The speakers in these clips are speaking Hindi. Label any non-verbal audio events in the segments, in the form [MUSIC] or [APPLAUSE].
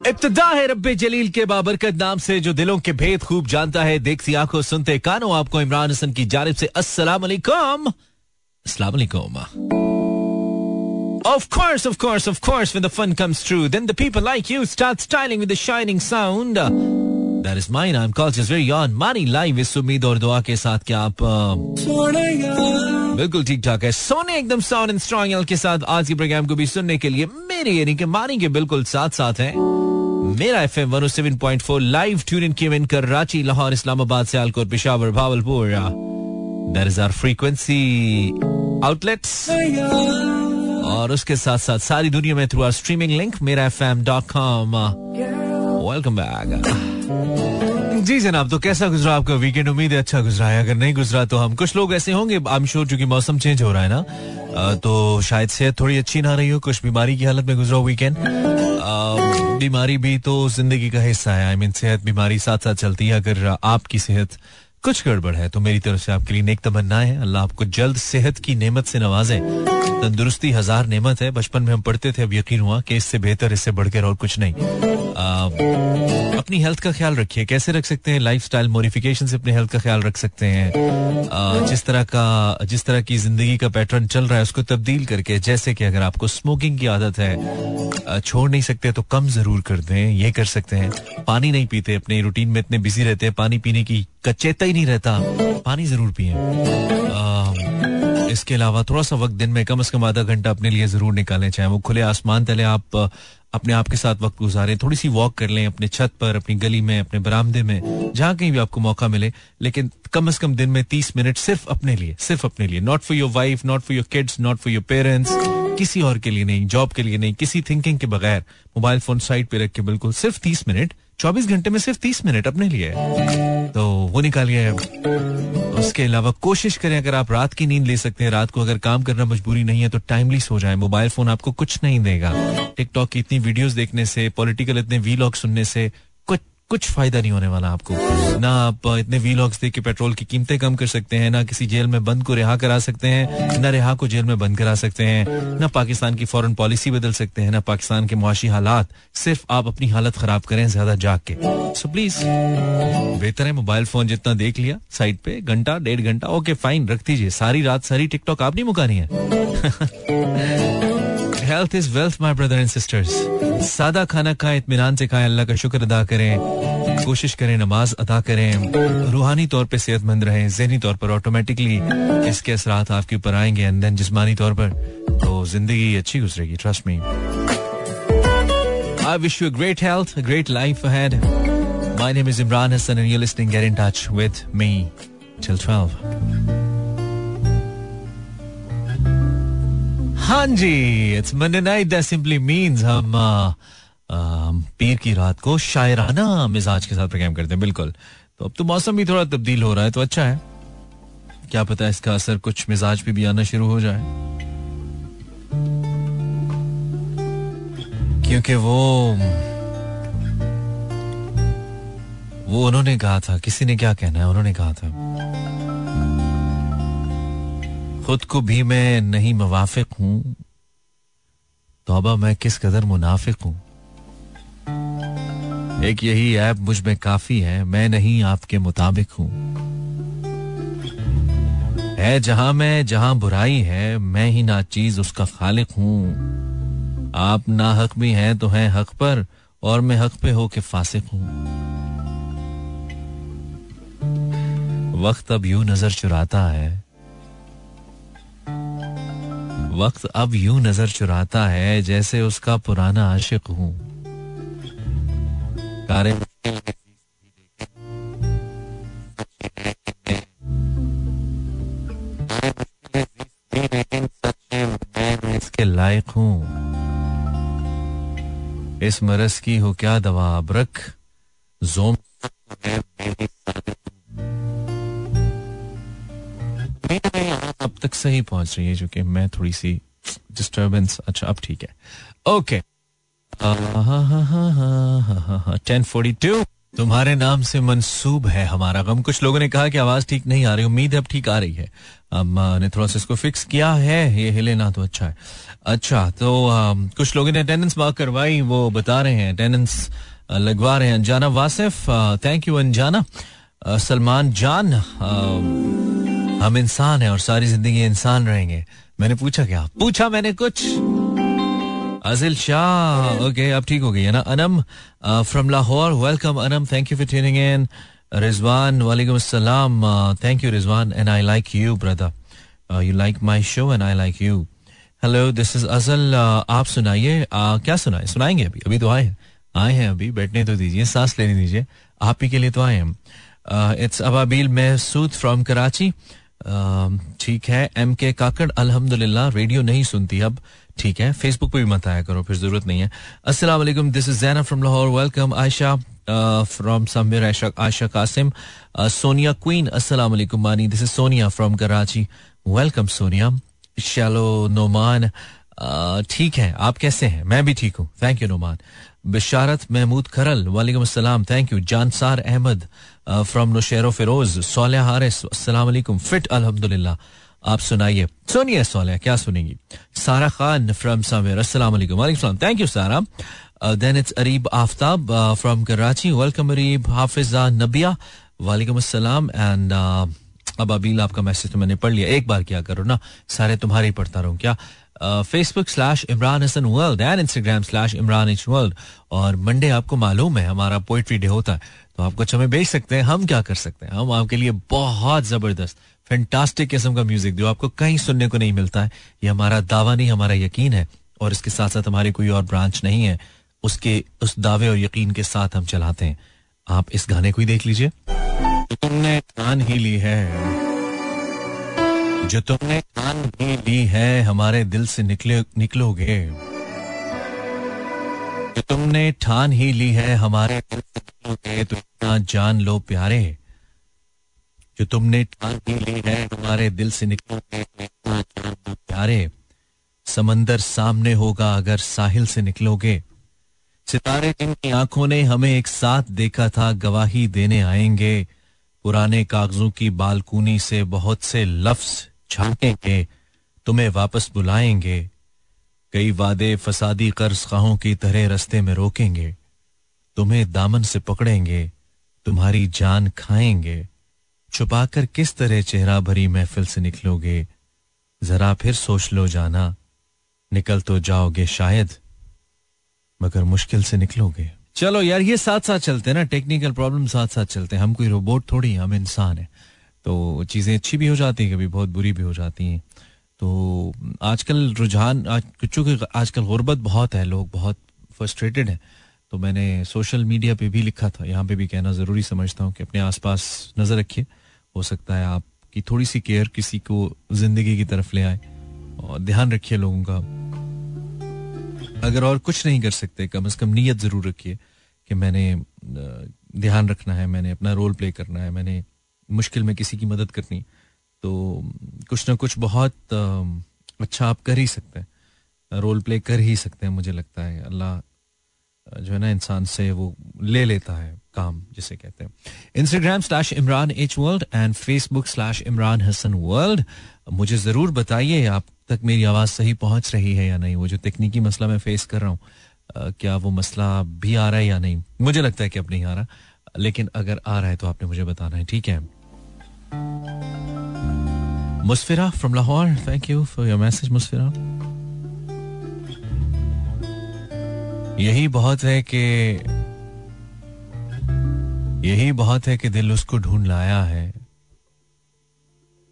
इब्तदा है रब्बे जलील के बाबरकत नाम से जो दिलों के भेद खूब जानता है देखती आँखों सुनते कानों आपको इमरान हसन की जानब से अस्सलाम वालेकुम अस्सलाम वालेकुम Of course, of course, of course, when the fun comes true, then the people like you start styling with the shining sound. That is mine. I'm Culture's very on. Money live इस उम्मीद और दुआ के साथ क्या आप बिल्कुल ठीक ठाक है सोने एकदम साउंड एंड स्ट्रॉन्ग के साथ आज के प्रोग्राम को भी सुनने के लिए मेरे यानी कि मानी के बिल्कुल साथ साथ हैं Mera F M one seven point four live tune in in कर रांची, लाहौर, इस्लामाबाद से आलकोर Peshawar, Bahawalpur. There is our frequency outlet और उसके साथ साथ सारी दुनिया में through our streaming link Mera F M dot com welcome back जी जनाब तो कैसा गुजरा आपका वीकेंड उम्मीद है अच्छा गुजरा है। अगर नहीं गुजरा तो हम कुछ लोग ऐसे होंगे आई एम श्योर चूँकि मौसम चेंज हो रहा है ना तो शायद सेहत थोड़ी अच्छी ना रही हो, कुछ बीमारी की हालत में गुजरा वीकेंड बीमारी भी तो ज़िंदगी का हिस्सा है। आई मीन सेहत बीमारी साथ साथ चलती है, अगर आपकी सेहत कुछ गड़बड़ है तो मेरी तरफ़ से आपके लिए नेक तमन्ना है। अल्लाह आपको जल्द सेहत की नेमत से नवाजे। तंदुरुस्ती हज़ार नेमत है। बचपन में हम पढ़ते थे अब यकीन हुआ कि इससे बेहतर इससे बढ़कर और कुछ नहीं। आ, अपनी हेल्थ का ख्याल रखिए। कैसे रख सकते हैं? लाइफ स्टाइल मोडिफिकेशन से अपने हेल्थ का ख्याल रख सकते हैं। आ, जिस तरह का जिस तरह की ज़िंदगी का पैटर्न चल रहा है उसको तब्दील करके जैसे कि अगर आपको स्मोकिंग की आदत है छोड़ नहीं सकते तो कम ज़रूर कर दें। ये कर सकते हैं। पानी नहीं पीते अपने रूटीन में इतने बिज़ी रहते हैं। पानी पीने की कचेता ही नहीं रहता। पानी ज़रूर पिए। इसके अलावा थोड़ा सा वक्त दिन में कम से कम आधा घंटा अपने लिए ज़रूर निकालें, चाहे वो खुले आसमान तले आप, अपने आप के साथ वक्त गुजारें थोड़ी सी वॉक कर लें अपने छत पर, अपनी गली में, अपने बरामदे में, जहाँ कहीं भी आपको मौका मिले, लेकिन कम से कम दिन में तीस मिनट सिर्फ़ अपने लिए, सिर्फ़ अपने लिए not for your wife not for your kids not for your parents किसी और के लिए नहीं जॉब के लिए नहीं, किसी थिंकिंग के बगैर मोबाइल फ़ोन साइड पे रख के बिल्कुल सिर्फ़ तीस मिनट, चौबीस घंटे में सिर्फ़ तीस मिनट अपने लिए तो वो निकालिए उसके अलावा कोशिश करें अगर आप रात की नींद ले सकते हैं, रात को अगर काम करना मजबूरी नहीं है तो टाइमली सो जाए। मोबाइल फ़ोन आपको कुछ नहीं देगा। टिकटॉक की इतनी वीडियोस देखने से पॉलिटिकल इतने वीलॉग सुनने से कुछ फ़ायदा नहीं होने वाला आपको। ना आप इतने वीलॉग्स देख के पेट्रोल की कीमतें कम कर सकते हैं, ना किसी जेल में बंद को रिहा करा सकते हैं, ना रिहा को जेल में बंद करा सकते हैं, ना पाकिस्तान की फॉरेन पॉलिसी बदल सकते हैं, ना पाकिस्तान के मुआशी हालात, सिर्फ़ आप अपनी हालत खराब करें ज़्यादा जाग के। सो प्लीज़ बेहतर है मोबाइल फ़ोन जितना देख लिया साइड पे घंटा, डेढ़ घंटा ओके फाइन रख दीजिए। सारी रात सारी टिकटॉक आप नहीं मुकानी है। [LAUGHS] Health is wealth my brother and sisters सादा खाना खाएँ इतमान से खाएँ, अल्लाह का शुक्र अदा करें, कोशिश करें, नमाज़ अदा करें, रूहानी तौर पे सेहतमंद रहें, जहनी तौर पर ऑटोमेटिकली इसके असरात आपके ऊपर आएँगे एंड देन जिसमानी तौर पर तो ज़िंदगी अच्छी गुजरेगी trust me I wish you great health great life ahead. My name is Imran Hassan and you're listening, Get in touch with me till 12. हाँ जी it's Monday night that simply means हम पीर की रात को शायराना मिजाज के साथ प्रोग्राम करते हैं, बिल्कुल। तो अब तो मौसम भी थोड़ा तब्दील हो रहा है तो अच्छा है। क्या पता है इसका असर कुछ मिजाज पे भी आना शुरू हो जाए। क्योंकि वो वो उन्होंने कहा था, किसी ने क्या कहना है, उन्होंने कहा था। खुद को भी मैं नहीं मुवाफिक हूँ। तोबा, मैं किस कदर मुनाफिक हूँ? एक यही ऐप मुझमें काफ़ी है, मैं नहीं आपके मुताबिक हूँ। है जहाँ मैं, जहाँ बुराई है, मैं ही ना चीज़ उसका खालिक हूँ। आप ना हक भी हैं तो हैं हक पर, और मैं हक पे हो के फासिक हूँ। वक्त अब यूँ नज़र चुराता है वक्त अब यूँ नज़र चुराता है जैसे उसका पुराना आशिक हूँ। इसके लायक हूँ। इस मरस की हो क्या दवा? अब रख। जोम सही पहुँच रही है जो कि मैं थोड़ी सी डिस्टर्बेंस अच्छा अब ठीक है। ओके टेन फोर्टी टू तुम्हारे नाम से मंसूब है हमारा गम। कुछ लोगों ने कहा कि आवाज़ ठीक नहीं आ रही उम्मीद अब ठीक आ रही है। ने थोड़ा सा इसको फिक्स किया है ये हिले ना तो अच्छा है। अच्छा तो आ, कुछ लोगों ने अटेंडेंस मार्क करवाई वो बता रहे हैं अटेंडेंस लगवा रहे हैं। Anjana Wasif thank you Anjana. Salman जान हम इंसान हैं और सारी ज़िंदगी इंसान रहेंगे। मैंने पूछा क्या? पूछा मैंने कुछ। अजिल शाह ओके अब ठीक हो गई है ना? Anam from Lahore welcome Anam thank you for tuning in Rizwan वालेकुम अस्सलाम thank you Rizwan and I like you brother you like my show and I like you hello this is Ajal आप सुनाइए uh, क्या सुनाए? सुनाएँगे अभी? अभी तो आए आए हैं अभी बैठने तो दीजिए सांस लेने दीजिए। आप ही के लिए तो आए हैं इट्स अबाबील महसूद फ्रॉम कराची ठीक है। एम के काकड़, अल्हम्दुलिल्लाह, रेडियो नहीं सुनती अब। ठीक है फेसबुक पे भी मत आया करो, फिर ज़रूरत नहीं है। अस्सलाम वालेकुम this is Zaina from Lahore welcome Ayesha from somewhere Ayesha Qasim Sonia queen अस्सलाम वालेकुम, Mani this is Sonia from Karachi welcome Sonia shallow Noman ठीक है, आप कैसे हैं? मैं भी ठीक हूँ। थैंक यू नोमान बिशारत महमूद खरल, वालेकुम अस्सलाम thank you Jansar Ahmed from Naushero Feroze Solia Haris fit अल्हम्दुलिल्लाह आप सुनाइए। सुनिए सोलिया क्या सुनेंगी? सारा खान फ्रॉम वालेकुम वालेकुम thank you Sara then it's Areeb Aftab from Karachi welcome Areeb Hafiza Nabia वालेकुम अस्सलाम एंड अब अबील, आपका मैसेज तो मैंने पढ़ लिया। एक बार क्या करो ना, सारे तुम्हारे ही पढ़ता रहूँ। क्या? Facebook slash Imran Hasan world and Instagram slash Imran H world और मंडे आपको मालूम है, हमारा पोइट्री डे होता है। तो आप कुछ हमें भेज सकते हैं, हम क्या कर सकते हैं? हम आपके लिए बहुत ज़बरदस्त फैंटास्टिक किस्म का म्यूज़िक जो आपको कहीं सुनने को नहीं मिलता है। ये हमारा दावा नहीं, हमारा यकीन है, और इसके साथ साथ हमारी कोई और ब्रांच नहीं है। उसके, उस दावे और यकीन के साथ हम चलाते हैं। आप इस गाने को ही देख लीजिए। तुमने ठान ही ली है। जो तुमने कान भी ली है, हमारे दिल से निकले, निकलोगे। जो तुमने ठान ही ली है हमारे तो जान लो प्यारे। जो तुमने ठान ही ली है हमारे दिल से निकलोगे प्यारे। समंदर सामने होगा अगर साहिल से निकलोगे। सितारे जिनकी आँखों ने हमें एक साथ देखा था, गवाही देने आएँगे। पुराने कागजों की बालकूनी से बहुत से लफ्ज झांकेंगे तुम्हें वापस बुलाएँगे। कई वादे फसादी कर्ज खाहों की तरह रस्ते में रोकेंगे, तुम्हें दामन से पकड़ेंगे, तुम्हारी जान खाएँगे। छुपाकर किस तरह चेहरा भरी महफिल से निकलोगे? जरा फिर सोच लो जाना, निकल तो जाओगे शायद, मगर मुश्किल से निकलोगे। चलो यार, ये साथ साथ चलते हैं ना टेक्निकल प्रॉब्लम साथ साथ चलते हैं। हम कोई रोबोट थोड़ी, हम इंसान है। तो चीज़ें अच्छी भी हो जाती हैं, कभी बहुत बुरी भी हो जाती हैं। तो आजकल रुझान, आज, चूँकि आजकल गुर्बत बहुत है, लोग बहुत फ्रस्ट्रेटेड हैं तो मैंने सोशल मीडिया पे भी लिखा था। यहाँ पे भी कहना ज़रूरी समझता हूँ कि अपने आसपास नज़र रखिए। हो सकता है आपकी थोड़ी सी केयर किसी को ज़िंदगी की तरफ़ ले आए और ध्यान रखिए लोगों का। अगर और कुछ नहीं कर सकते, कम अज़ कम नीयत ज़रूर रखिए कि मैंने ध्यान रखना है, मैंने अपना रोल प्ले करना है, मैंने मुश्किल में किसी की मदद करनी तो कुछ ना कुछ बहुत अच्छा आप कर ही सकते हैं। रोल प्ले कर ही सकते हैं मुझे लगता है। अल्लाह जो है ना, इंसान से वो ले लेता है काम, जिसे कहते हैं। Instagram slash Imran H world and Facebook slash Imran Hasan world मुझे ज़रूर बताइए, आप तक मेरी आवाज़ सही पहुँच रही है या नहीं? वो जो तकनीकी मसला मैं फेस कर रहा हूँ क्या वो मसला भी आ रहा है या नहीं? मुझे लगता है कि अब नहीं आ रहा। लेकिन अगर आ रहा है तो आपने मुझे बताना है, ठीक है? Musfira from Lahore thank you for your message Musfira यही बहुत है कि, यही बहुत है कि दिल उसको ढूंढ लाया है।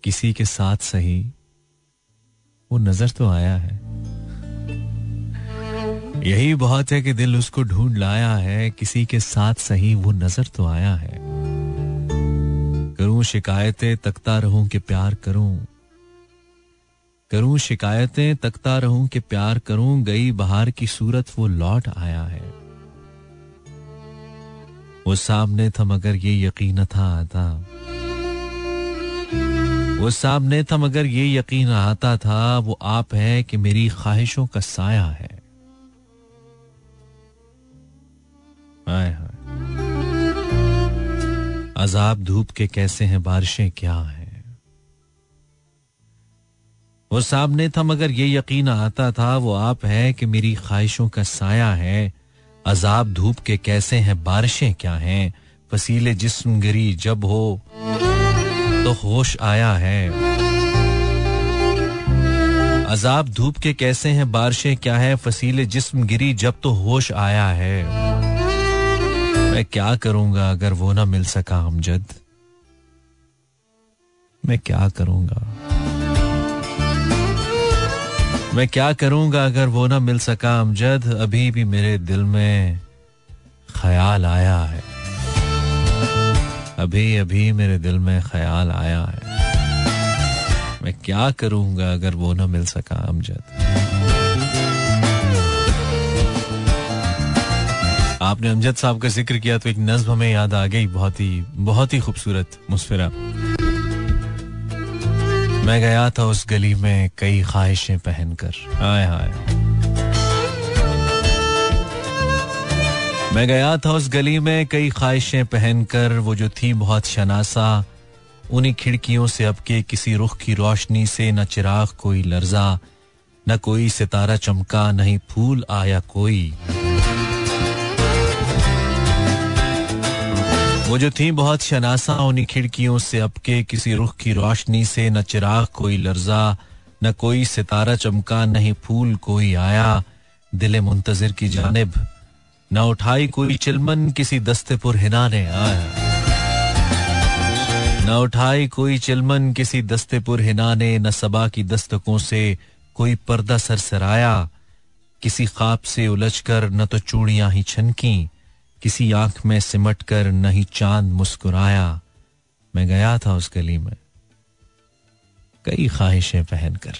किसी के साथ सही, वो नज़र तो आया है। यही बहुत है कि दिल उसको ढूंढ लाया है, किसी के साथ सही, वो नज़र तो आया है। करूँ शिकायतें, तकता रहूँ कि प्यार करूँ। करूँ शिकायतें, तकता रहूँ कि प्यार करूँ, गई बहार की सूरत वो लौट आया है। वो सामने था मगर ये यकीन था आता। वो सामने था मगर ये यकीन आता था, वो आप है कि मेरी ख्वाहिशों का साया है। आए हाय अजाब धूप के कैसे हैं, बारिशें क्या हैं? वो सामने था, मगर ये यकीन आता था, वो आप है कि मेरी ख्वाहिशों का साया है। अजाब धूप के कैसे हैं, बारिशें क्या हैं? फसीले जिस्म गिरी जब हो तो होश आया है। अजाब धूप के कैसे हैं, बारिशें क्या है? फसीले जिस्म गिरी जब तो होश आया है। मैं क्या करूँगा अगर वो ना मिल सका हमजद? मैं क्या करूँगा? मैं क्या करूँगा अगर वो ना मिल सका अमजद अभी भी मेरे दिल में ख्याल आया है। अभी अभी मेरे दिल में ख्याल आया है। मैं क्या करूँगा अगर वो ना मिल सका अमजद आपने अमजद साहब का ज़िक्र किया तो एक नज्म हमें याद आ गई, बहुत ही बहुत ही खूबसूरत मुस्फिरा। मैं गया था उस गली में कई ख्वाहिशें पहनकर। हाय हाय। मैं गया था उस गली में कई ख्वाहिशें पहनकर, वो जो थी बहुत शनासा, उन्हीं खिड़कियों से अब के किसी रुख की रोशनी से न चिराग कोई लर्जा, न कोई सितारा चमका, नहीं फूल आया कोई। वो जो थी, बहुत शनासा उन्हीं खिड़कियों से अब के किसी रुख की रोशनी से, न चिराग कोई लर्जा, न कोई सितारा चमका नहीं फूल कोई आया, दिले मुंतजर की जानब। न उठाई कोई चिलमन, किसी दस्ते पुर हिना ने आया। न उठाई कोई चिलमन, किसी दस्ते पुर हिना ने न सबा की दस्तकों से कोई पर्दा सरसराया। किसी ख्वाब से उलझकर, न तो चूड़ियाँ ही छनकी। किसी आँख में सिमट कर नहीं चाँद मुस्कुराया मैं गया था उस गली में। कई ख्वाहिशें पहनकर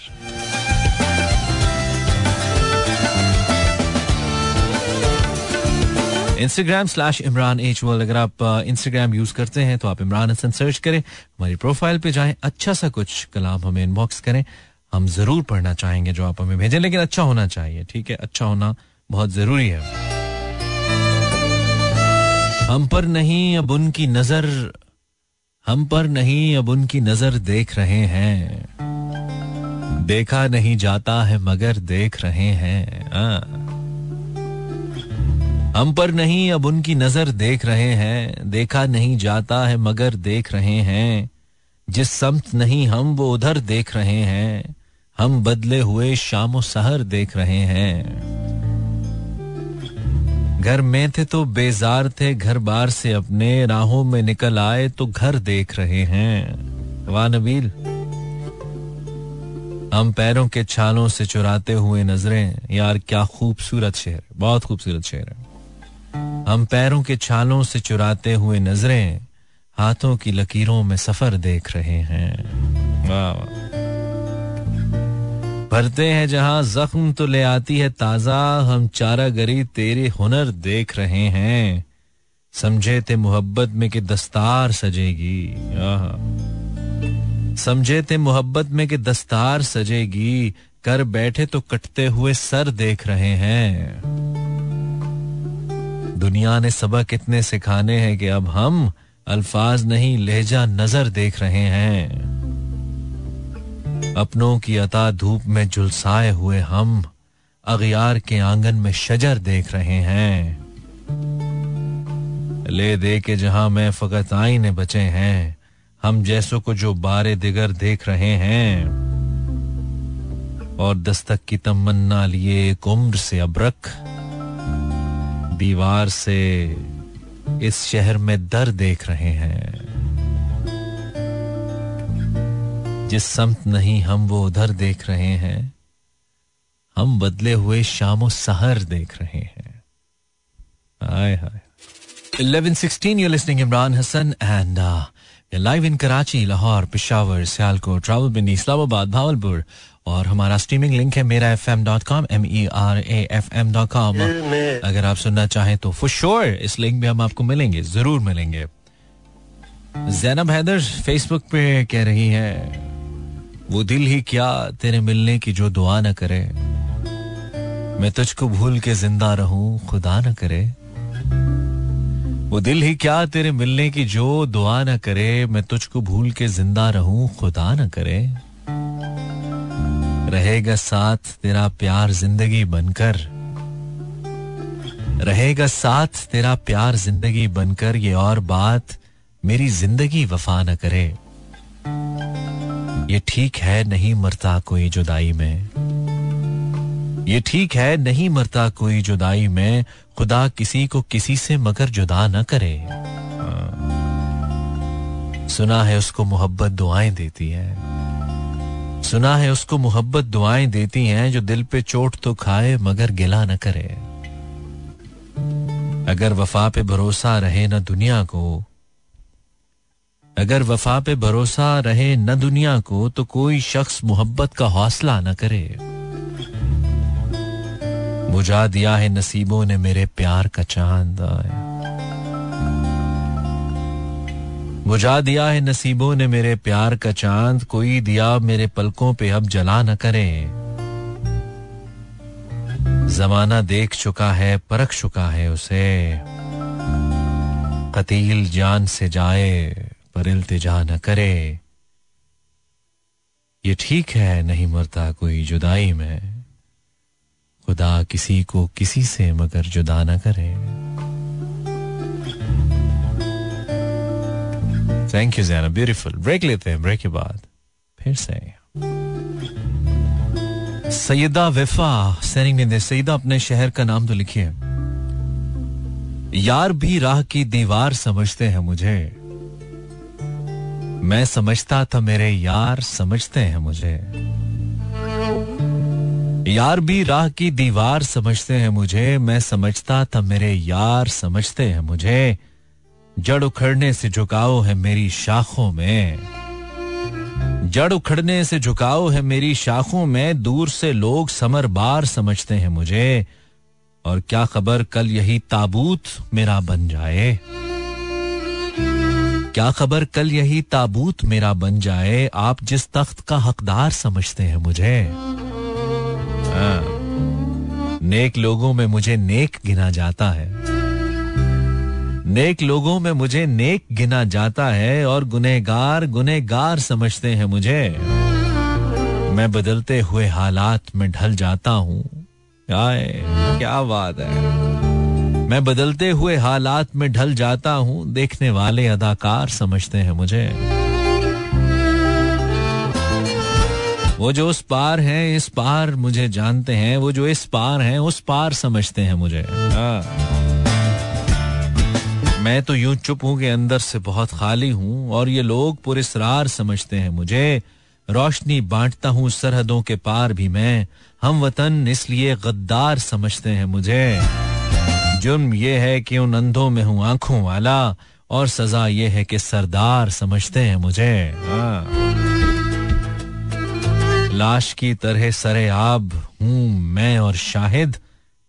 Instagram slash Imran H world अगर आप इंस्टाग्राम uh, यूज़ करते हैं तो आप इमरान हसन सर्च करें हमारी प्रोफ़ाइल पे जाएँ अच्छा सा कुछ कलाम हमें इनबॉक्स करें हम ज़रूर पढ़ना चाहेंगे जो आप हमें भेजें लेकिन अच्छा होना चाहिए ठीक है? अच्छा होना बहुत ज़रूरी है। हम पर नहीं अब उनकी नज़र, हम पर नहीं अब उनकी नज़र देख रहे हैं। देखा नहीं जाता है मगर देख रहे हैं हाँ। हम पर नहीं अब उनकी नज़र देख रहे हैं, देखा नहीं जाता है मगर देख रहे हैं। जिस समत नहीं हम, वो उधर देख रहे हैं। हम बदले हुए शामो सहर देख रहे हैं। घर में थे तो बेजार थे, घर बार से अपने राहों में निकल आए तो घर देख रहे हैं। वाह नबील। हम पैरों के छालों से चुराते हुए नज़रें, यार क्या खूबसूरत शहर बहुत खूबसूरत शहर है। हम पैरों के छालों से चुराते हुए नज़रें, हाथों की लकीरों में सफ़र देख रहे हैं। वाह वाह। भरते हैं जहाँ जख्म तो ले आती है ताज़ा। हम चारा गरी तेरे हुनर देख रहे हैं। समझे थे मोहब्बत में कि दस्तार सजेगी। समझे थे मोहब्बत में कि दस्तार सजेगी। कर बैठे तो कटते हुए सर देख रहे हैं। दुनिया ने सबक इतने सिखाने हैं कि अब हम अल्फाज नहीं, लहजा नज़र देख रहे हैं। अपनों की अता धूप में झुलसाए हुए हम अगियार के आँगन में शजर देख रहे हैं। ले दे के जहाँ में फकत आईने बचे हैं, हम जैसों को जो बारे दिगर देख रहे हैं। और दस्तक की तमन्ना लिए एक उम्र से अबरक, दीवार से इस शहर में दर देख रहे हैं। जिस समत नहीं हम वो उधर देख रहे हैं हम बदले हुए शामो सहर देख रहे हैं। हाय। हाय 1116 you're listening Imran Hassan and uh, we're live in Karachi, Lahore Peshawar Sialkot Rawalpindi Islamabad Bahawalpur और हमारा स्ट्रीमिंग लिंक है मेरा F M dot com M E R A F M dot com अगर आप सुनना चाहें तो फॉर श्योर इस लिंक में हम आपको मिलेंगे ज़रूर मिलेंगे। जैनब हैदर फेसबुक पे कह रही है वो दिल ही क्या तेरे मिलने की जो दुआ न करे? मैं तुझको भूल के ज़िंदा रहूँ, खुदा न करे। वो दिल ही क्या तेरे मिलने की जो दुआ न करे? मैं तुझको भूल के ज़िंदा रहूँ, खुदा न करे। रहेगा साथ तेरा प्यार ज़िंदगी बनकर। रहेगा साथ तेरा प्यार ज़िंदगी बनकर, ये और बात मेरी ज़िंदगी वफा न करे। ये ठीक है नहीं मरता कोई जुदाई में। ये ठीक है नहीं मरता कोई जुदाई में, खुदा किसी को किसी से मगर जुदा न करे। सुना है उसको मोहब्बत दुआएँ देती है। सुना है उसको मोहब्बत दुआएँ देती हैं जो दिल पे चोट तो खाए मगर गिला न करे। अगर वफा पे भरोसा रहे ना दुनिया को अगर वफा पे भरोसा रहे न दुनिया को तो कोई शख्स मोहब्बत का हौसला न करे। बुझा दिया है नसीबों ने मेरे प्यार का चाँद बुझा दिया है नसीबों ने मेरे प्यार का चाँद, कोई दिया मेरे पलकों पे अब जला न करे। जमाना देख चुका है, परख चुका है उसे। कतील जान से जाए। पर इल्तिजा न करे। ये ठीक है, नहीं मरता कोई जुदाई में। खुदा किसी को किसी से मगर जुदा न करे। Thank you Zaina beautiful break लेते हैं ब्रेक के बाद। फिर से। सैदा विफा सैनिक ने सईदा अपने शहर का नाम तो लिखिए। यार भी राह की दीवार समझते हैं मुझे। मैं समझता था मेरे यार समझते हैं मुझे। यार भी राह की दीवार समझते हैं मुझे। मैं समझता था मेरे यार समझते हैं मुझे। जड़ उखड़ने से झुकाओ है मेरी शाखों में। जड़ उखड़ने से झुकाओ है मेरी शाखों में। दूर से लोग समर बार समझते हैं मुझे। और क्या खबर कल यही ताबूत मेरा बन जाए? क्या खबर कल यही ताबूत मेरा बन जाए? आप जिस तख्त का हकदार समझते हैं मुझे। आ, हाँ। नेक लोगों में मुझे नेक गिना जाता है। नेक लोगों में मुझे नेक गिना जाता है और गुनेगार गुनेगार समझते हैं मुझे। मैं बदलते हुए हालात में ढल जाता हूँ। क्या बात है? मैं बदलते हुए हालात में ढल जाता हूँ, देखने वाले अदाकार समझते हैं मुझे। वो जो उस पार है, इस पार मुझे जानते हैं, वो जो इस पार है, उस पार समझते हैं मुझे। हाँ। मैं तो यूँ चुप हूँ के अंदर से बहुत खाली हूँ, और ये लोग पुरस्कार समझते हैं मुझे। रोशनी बांटता हूँ सरहदों के पार भी मैं। हम वतन इसलिए गद्दार समझते हैं मुझे। जुर्म ये है कि उन अंधों में हूँ आँखों वाला, और सजा ये है कि सरदार समझते हैं मुझे। हाँ। लाश की तरह सरे आब हूँ मैं और शाहिद,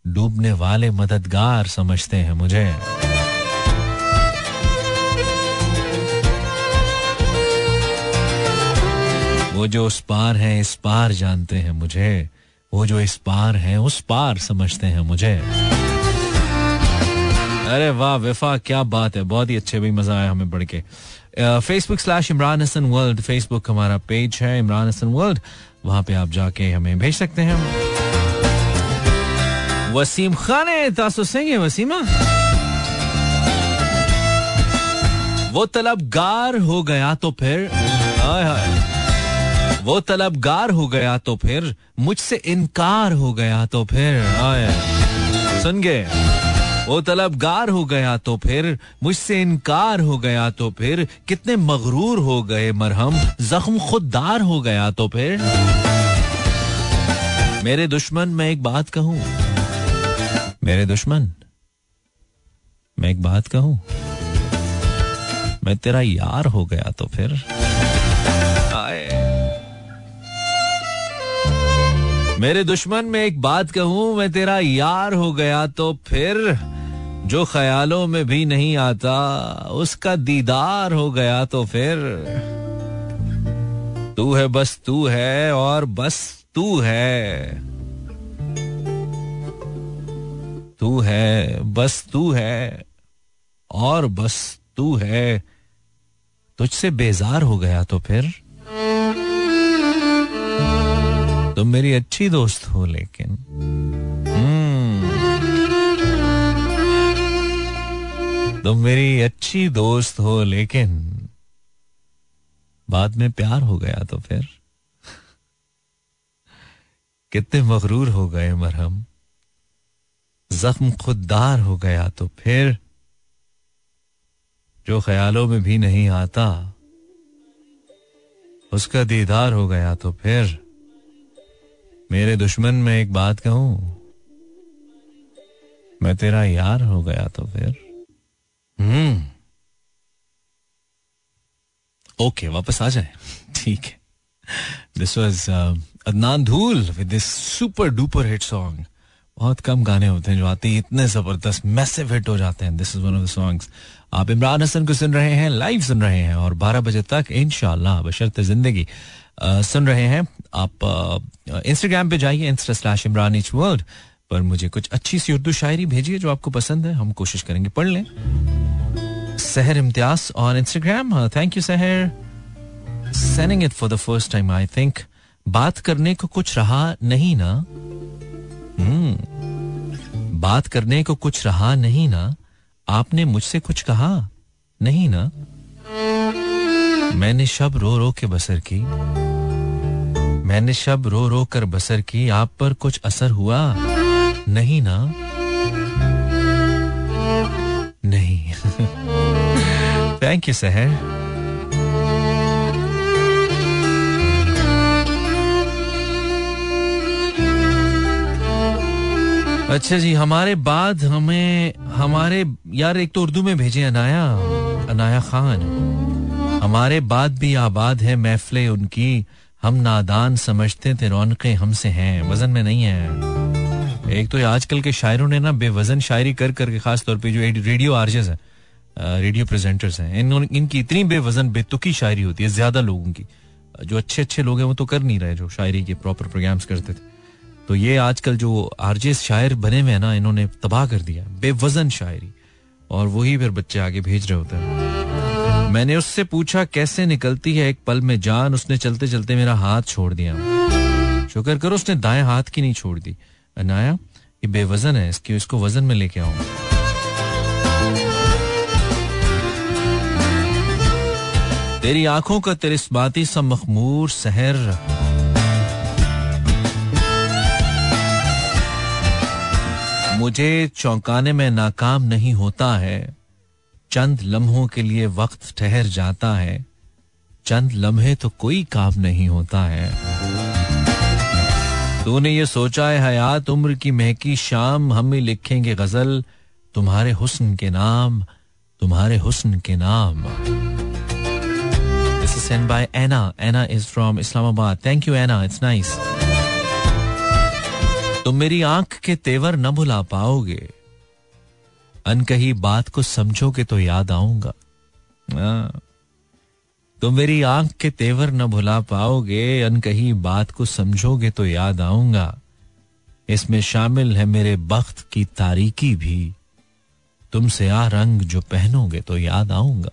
डूबने वाले मददगार समझते हैं मुझे। वो जो उस पार है, इस पार जानते हैं मुझे। वो जो इस पार है, उस पार समझते हैं मुझे। अरे वाह, विफा, क्या बात है। बहुत ही अच्छे, भाई, मज़ा आया हमें पढ़ के। Facebook slash Imran Hasan world Facebook हमारा पेज है, इमरान हसन वर्ल्ड वहाँ पे आप जाके हमें भेज सकते हैं वसीम खान है, तासो सिंह वसीमा। वो तलबगार हो गया तो फिर, हाय हाय। वो तलबगार हो गया तो फिर, मुझसे इनकार हो गया तो फिर आए सुन गए। वो तलबगार हो गया तो फिर, मुझसे इनकार हो गया तो फिर, कितने मगरूर हो गए मरहम, जख्म खुददार हो गया तो फिर। मेरे दुश्मन, मैं एक बात कहूँ। मेरे दुश्मन, मैं एक बात कहूँ। मैं तेरा यार हो गया तो फिर। मेरे दुश्मन में एक बात कहूँ, मैं तेरा यार हो गया तो फिर जो ख्यालों में भी नहीं आता, उसका दीदार हो गया तो फिर तू है बस तू है और बस तू है। तू है, बस तू है और बस तू है। तुझसे बेजार हो गया तो फिर तुम मेरी अच्छी दोस्त हो लेकिन। हम्म। तुम मेरी अच्छी दोस्त हो लेकिन बाद में प्यार हो गया तो फिर। कितने मगरूर हो गए मरहम। जख्म खुददार हो गया तो फिर जो ख्यालों में भी नहीं आता, उसका दीदार हो गया तो फिर मेरे दुश्मन में एक बात कहूँ? मैं तेरा यार हो गया तो फिर? हम्म। ओके वापस आ जाए। ठीक है। This was Adnan Dhool with this super duper hit song बहुत कम गाने होते हैं जो आते ही इतने ज़बरदस्त मैसिव हिट हो जाते हैं। This is one of the songs आप इमरान हसन को सुन रहे हैं लाइव सुन रहे हैं और 12 बजे तक इनशाला बशरत ज़िंदगी। सुन रहे हैं। आप इंस्टाग्राम पे जाइए insta slash Imran H world पर मुझे कुछ अच्छी सी उर्दू शायरी भेजिए जो आपको पसंद है। हम कोशिश करेंगे, पढ़ लें। Sehar Imtiaz on Instagram thank you Sehar. Sending it for the first time I think बात करने को कुछ रहा नहीं ना। हम्म। बात करने को कुछ रहा नहीं ना। आपने मुझसे कुछ कहा नहीं ना। मैंने शब रो रो के बसर की। मैंने शब रो रो कर बसर की। आप पर कुछ असर हुआ? नहीं ना? नहीं। थैंक यू सहर अच्छा जी, हमारे बाद हमें, हमारे, यार एक तो उर्दू में भेजे अनाया अनाया खान। हमारे बाद भी आबाद है महफले उनकी। हम नादान समझते थे रौनकें हमसे हैं। वज़न में नहीं है। एक तो आजकल के शायरों ने ना बेवजन शायरी कर करके खास तौर पे जो रेडियो आर्जेस है रेडियो प्रेजेंटर्स हैं, इन इनकी इतनी बेवजन, बेतुकी शायरी होती है, ज़्यादा लोगों की। जो अच्छे अच्छे लोग हैं वो तो कर नहीं रहे जो शायरी के प्रॉपर प्रोग्राम्स करते थे। तो ये आजकल जो आरजे शायर बने हुए हैं ना, इन्होंने तबाह कर दिया। बेवजन शायरी। और वही फिर बच्चे आगे भेज रहे होते हैं। मैंने उससे पूछा, कैसे निकलती है एक पल में जान? उसने चलते चलते मेरा हाथ छोड़ दिया। शुक्र करो उसने दाएँ हाथ की नहीं छोड़ दी। अनाया, ये बेवजन है, इसकी, इसको वज़न में लेके आऊँ। तेरी आँखों का तिरस्माती सा मखमूर सहर। मुझे चौंकाने में नाकाम नहीं होता है। चंद लम्हों के लिए वक्त ठहर जाता है चंद लम्हे तो कोई काम नहीं होता है तूने ये सोचा है हयात उम्र की महकी शाम हम ही लिखेंगे गज़ल तुम्हारे हुस्न के नाम तुम्हारे हुस्न के नाम This is sent by Anna. Anna is from Islamabad. Thank you, Anna. It's nice. तुम मेरी आँख के तेवर न भुला पाओगे अनकही बात को समझोगे तो याद आऊँगा। तुम मेरी आँख के तेवर न भुला पाओगे, अनकही बात को समझोगे तो याद आऊँगा। इसमें शामिल है मेरे बख्त की तारीकी भी। तुमसे आ रंग जो पहनोगे तो याद आऊँगा।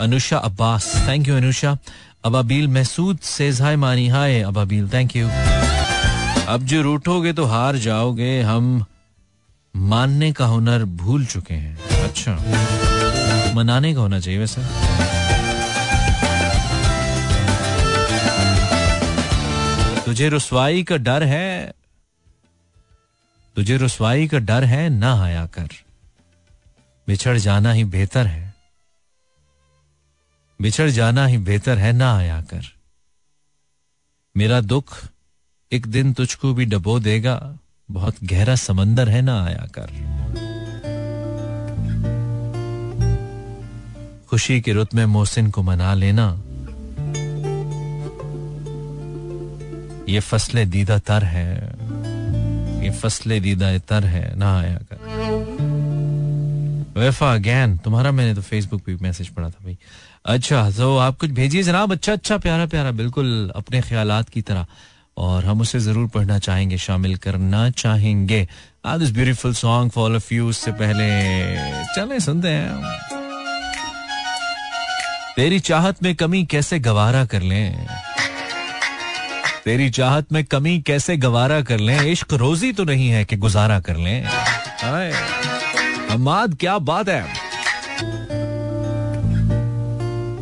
Anusha Abbas thank you Anusha Ababeel Mehsood says hi Mani hi Ababeel thank you अब जो रूठोगे तो हार जाओगे. हम मानने का हुनर भूल चुके हैं. अच्छा। मनाने का होना चाहिए वैसे। तुझे रसवाई का डर है। तुझे रसवाई का डर है ना, आया कर। बिछड़ जाना ही बेहतर है। बिछड़ जाना ही बेहतर है ना आया कर। मेरा दुख एक दिन तुझको भी डबो देगा, बहुत गहरा समंदर है ना आया कर। खुशी की रुत में मोहसिन को मना लेना। ये फसले दीदा तर है, ये फसले दीदा तर है ना आया कर। वेफा अगैन तुम्हारा मैंने तो फेसबुक पे मैसेज पढ़ा था भाई। अच्छा तो आप कुछ भेजिए जनाब। अच्छा अच्छा प्यारा प्यारा, बिल्कुल अपने ख्याल की तरह। और हम उसे ज़रूर पढ़ना चाहेंगे, शामिल करना चाहेंगे। This beautiful song for of you उससे पहले चले, सुनते हैं तेरी चाहत में कमी कैसे गवारा कर लें? तेरी चाहत में कमी कैसे गवारा कर लें? इश्क रोजी तो नहीं है कि गुजारा कर लें। हमाद क्या बात है?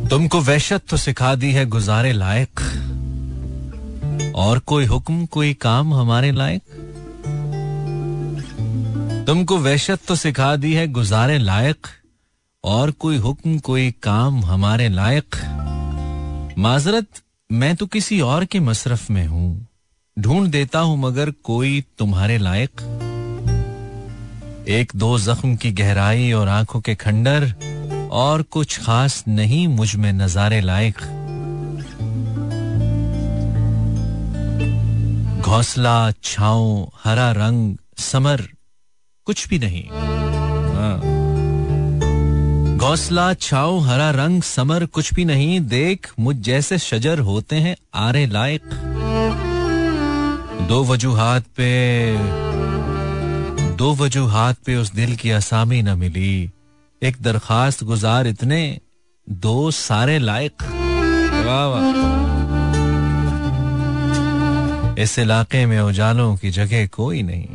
तुमको वहशत तो सिखा दी है गुजारे लायक। और कोई हुक्म, कोई काम हमारे लायक? तुमको वहशत तो सिखा दी है गुजारे लायक। और कोई हुक्म, कोई काम हमारे लायक? माजरत, मैं तो किसी और के मसरफ में हूँ। ढूंढ देता हूँ मगर कोई तुम्हारे लायक। एक दो जख्म की गहराई और आँखों के खंडर और कुछ खास नहीं मुझमें नजारे लायक। घोसला छाओ हरा रंग, समर, कुछ भी नहीं। हाँ। घोसला छाओ हरा रंग, समर, कुछ भी नहीं। देख, मुझ जैसे शजर होते हैं आरे लायक। दो वजूहात पे दो वजूहात पे उस दिल की आसामी न मिली। एक दरखास्त गुजार इतने, दो सारे लायक। इस इलाके में उजालों की जगह कोई नहीं।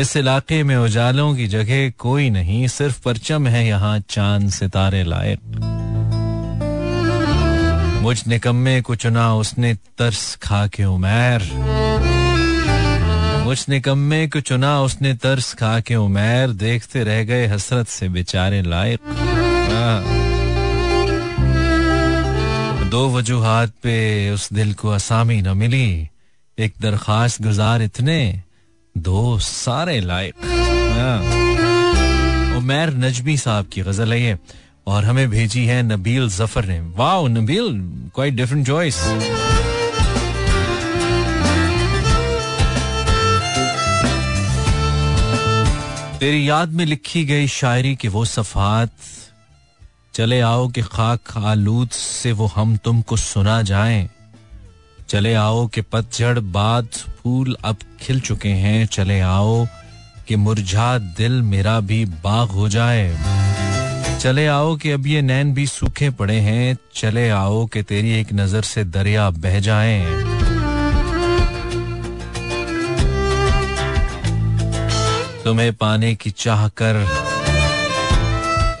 इस इलाके में उजालों की जगह कोई नहीं, सिर्फ़ परचम है यहाँ चाँद सितारे लायक। मुझ निकम्मे को चुना उसने तरस खा के उमैर। मुझ निकम्मे को चुना उसने तरस खा के उमैर, देखते रह गए हसरत से बेचारे लायक। दो वजूहात पे उस दिल को असामी न मिली। एक दरखास्त गुजार इतने, दो सारे लायक। हाँ। उमैर नजमी साहब की गज़ल है ये, और हमें भेजी है नबील ज़फ़र ने। वाह नबील क्वाइट डिफरेंट चॉइस तेरी याद में लिखी गई शायरी के वो सफात, चले आओ कि खाक आलूद से वो हम तुमको सुना जाए। चले आओ कि पतझड़ बाद फूल अब खिल चुके हैं। चले आओ कि मुरझा दिल मेरा भी बाग हो जाए। चले आओ कि अब ये नैन भी सूखे पड़े हैं। चले आओ कि तेरी एक नज़र से दरिया बह जाए। तुम्हें पाने की चाह कर,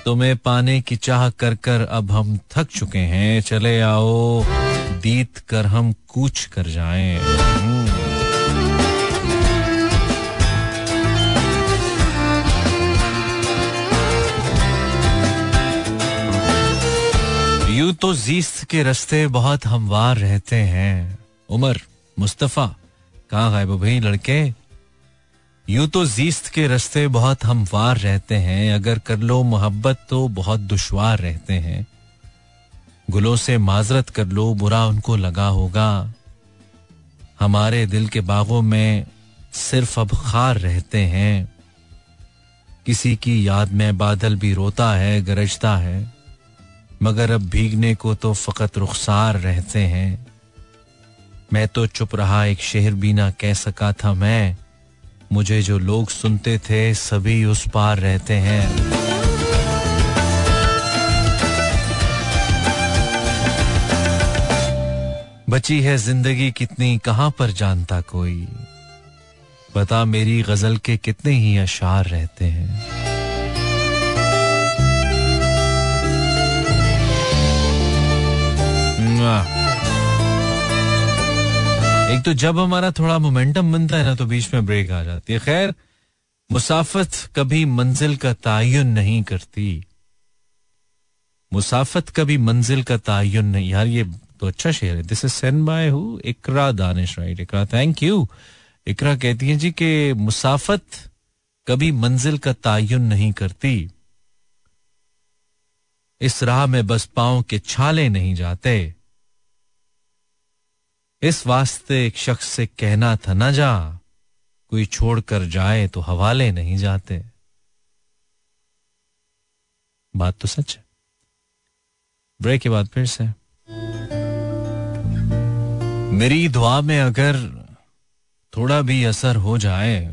तुम्हें पाने की चाह कर कर अब हम थक चुके हैं। चले आओ, दीत कर हम कूच कर जाएँ। यू तो जीस्त के रस्ते बहुत हमवार रहते हैं। उमर, मुस्तफ़ा, कहा गायब भाई लड़के? यूँ तो जीस्त के रस्ते बहुत हमवार रहते हैं, अगर कर लो मोहब्बत तो बहुत दुशवार रहते हैं। गुलों से माजरत कर लो, बुरा उनको लगा होगा। हमारे दिल के बागों में सिर्फ़ अब खार रहते हैं। किसी की याद में बादल भी रोता है, गरजता है। मगर अब भीगने को तो फकत रुखसार रहते हैं। मैं तो चुप रहा, एक शेर भी कह सका था मैं। मुझे जो लोग सुनते थे, सभी उस पार रहते हैं। बची है ज़िंदगी कितनी, कहाँ पर जानता कोई? बता मेरी गज़ल के कितने ही अशार रहते हैं। एक तो जब हमारा थोड़ा मोमेंटम बनता है ना तो बीच में ब्रेक आ जाती है। खैर, मुसाफत कभी मंजिल का तयन नहीं करती। मुसाफत कभी मंजिल का तयन नहीं। यार, ये तो अच्छा शेयर है। This is send by who Iqra Danish right Iqra thank you Iqra कहती है जी कि मुसाफत कभी मंजिल का तयन नहीं करती। इस राह में बस पाओ के छाले नहीं जाते। इस वास्ते एक शख्स से कहना था, ना जा, कोई छोड़कर जाए तो हवाले नहीं जाते। बात तो सच है। ब्रेक के बाद फिर से। मेरी दुआ में अगर थोड़ा भी असर हो जाए,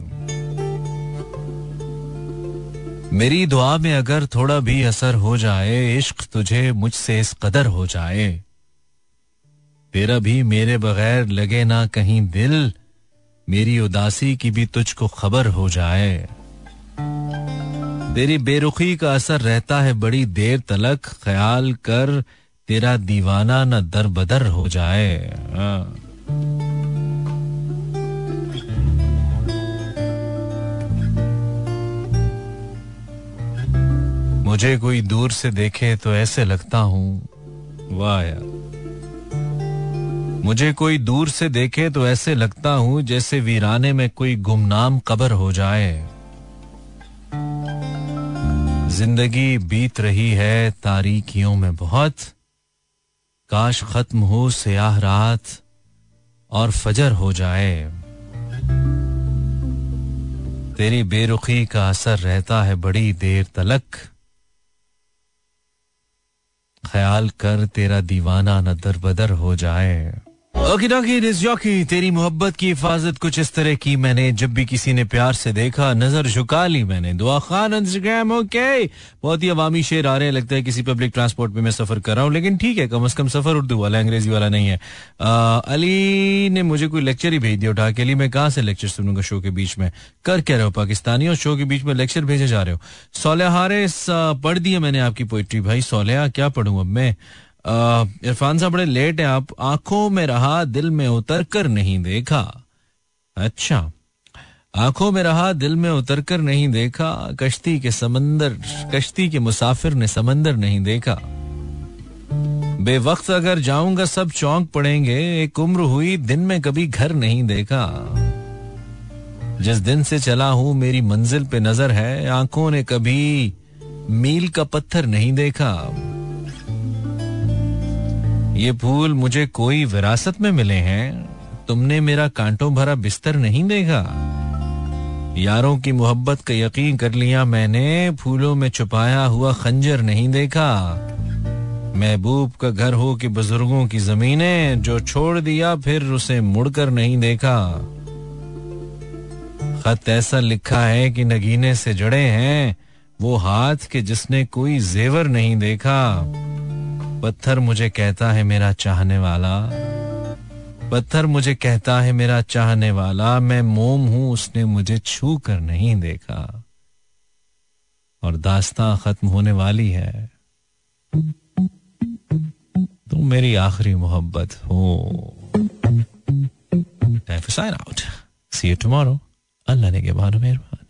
मेरी दुआ में अगर थोड़ा भी असर हो जाए, इश्क तुझे मुझसे इस कदर हो जाए तेरा भी मेरे बगैर लगे ना कहीं दिल। मेरी उदासी की भी तुझको खबर हो जाए। तेरी बेरुखी का असर रहता है बड़ी देर तलक। ख्याल कर, तेरा दीवाना न दर बदर हो जाए। हाँ। मुझे कोई दूर से देखे तो ऐसे लगता हूँ। वाह यार। मुझे कोई दूर से देखे तो ऐसे लगता हूँ जैसे वीराने में कोई गुमनाम कबर हो जाए। ज़िंदगी बीत रही है, तारीखियों में बहुत। काश खत्म हो सयाह रात और फजर हो जाए। तेरी बेरुखी का असर रहता है बड़ी देर तलक। ख्याल कर तेरा दीवाना न दर बदर हो जाए। ओके डॉकी जॉकी तेरी मोहब्बत की हिफाजत कुछ इस तरह की मैंने जब भी किसी ने प्यार से देखा नज़र झुका ली मैंने। दुआ खान इंस्टाग्राम ओके बहुत ही अवामी शेर आ रहे हैं लगता है किसी पब्लिक ट्रांसपोर्ट में मैं सफ़र कर रहा हूँ लेकिन ठीक है कम अज कम सफ़र उर्दू वाला अंग्रेज़ी वाला नहीं है। आ, अली ने मुझे कोई लेक्चर ही भेज दिया उठा के अली मैं कहाँ से लेक्चर सुनूँगा शो के बीच में? कर क्या रहे हो पाकिस्तानी और शो के बीच में लेक्चर भेजे जा रहे हो? सोलह हारे पढ़ दिया मैंने आपकी पोइट्री भाई सोलह क्या पढ़ू अब मैं? इरफान साहब, बड़े लेट है आप। आँखों में रहा, दिल में उतर कर नहीं देखा। अच्छा। आँखों में रहा, दिल में उतर कर नहीं देखा। कश्ती के समंदर, कश्ती के मुसाफिर ने समंदर नहीं देखा। बेवक्त अगर जाऊँगा, सब चौंक पड़ेंगे। एक उम्र हुई, दिन में कभी घर नहीं देखा। जिस दिन से चला हूँ, मेरी मंजिल पे नज़र है। आँखों ने कभी मील का पत्थर नहीं देखा। ये फूल मुझे कोई विरासत में मिले हैं? तुमने मेरा कांटों भरा बिस्तर नहीं देखा? यारों की मोहब्बत का यकीन कर लिया मैंने, फूलों में छुपाया हुआ खंजर नहीं देखा। महबूब का घर हो कि बुज़ुर्गों की जमीनें, जो छोड़ दिया फिर उसे मुड़कर नहीं देखा। खत ऐसा लिखा है कि नगीने से जड़े हैं, वो हाथ के जिसने कोई जेवर नहीं देखा। पत्थर मुझे कहता है मेरा चाहने वाला। पत्थर मुझे कहता है मेरा चाहने वाला। मैं मोम हूँ, उसने मुझे छू कर नहीं देखा। और दास्तां खत्म होने वाली है। तुम मेरी आखिरी मोहब्बत हो। Sign out see you tomorrow अल्लाह ने के बाद मेहरबान।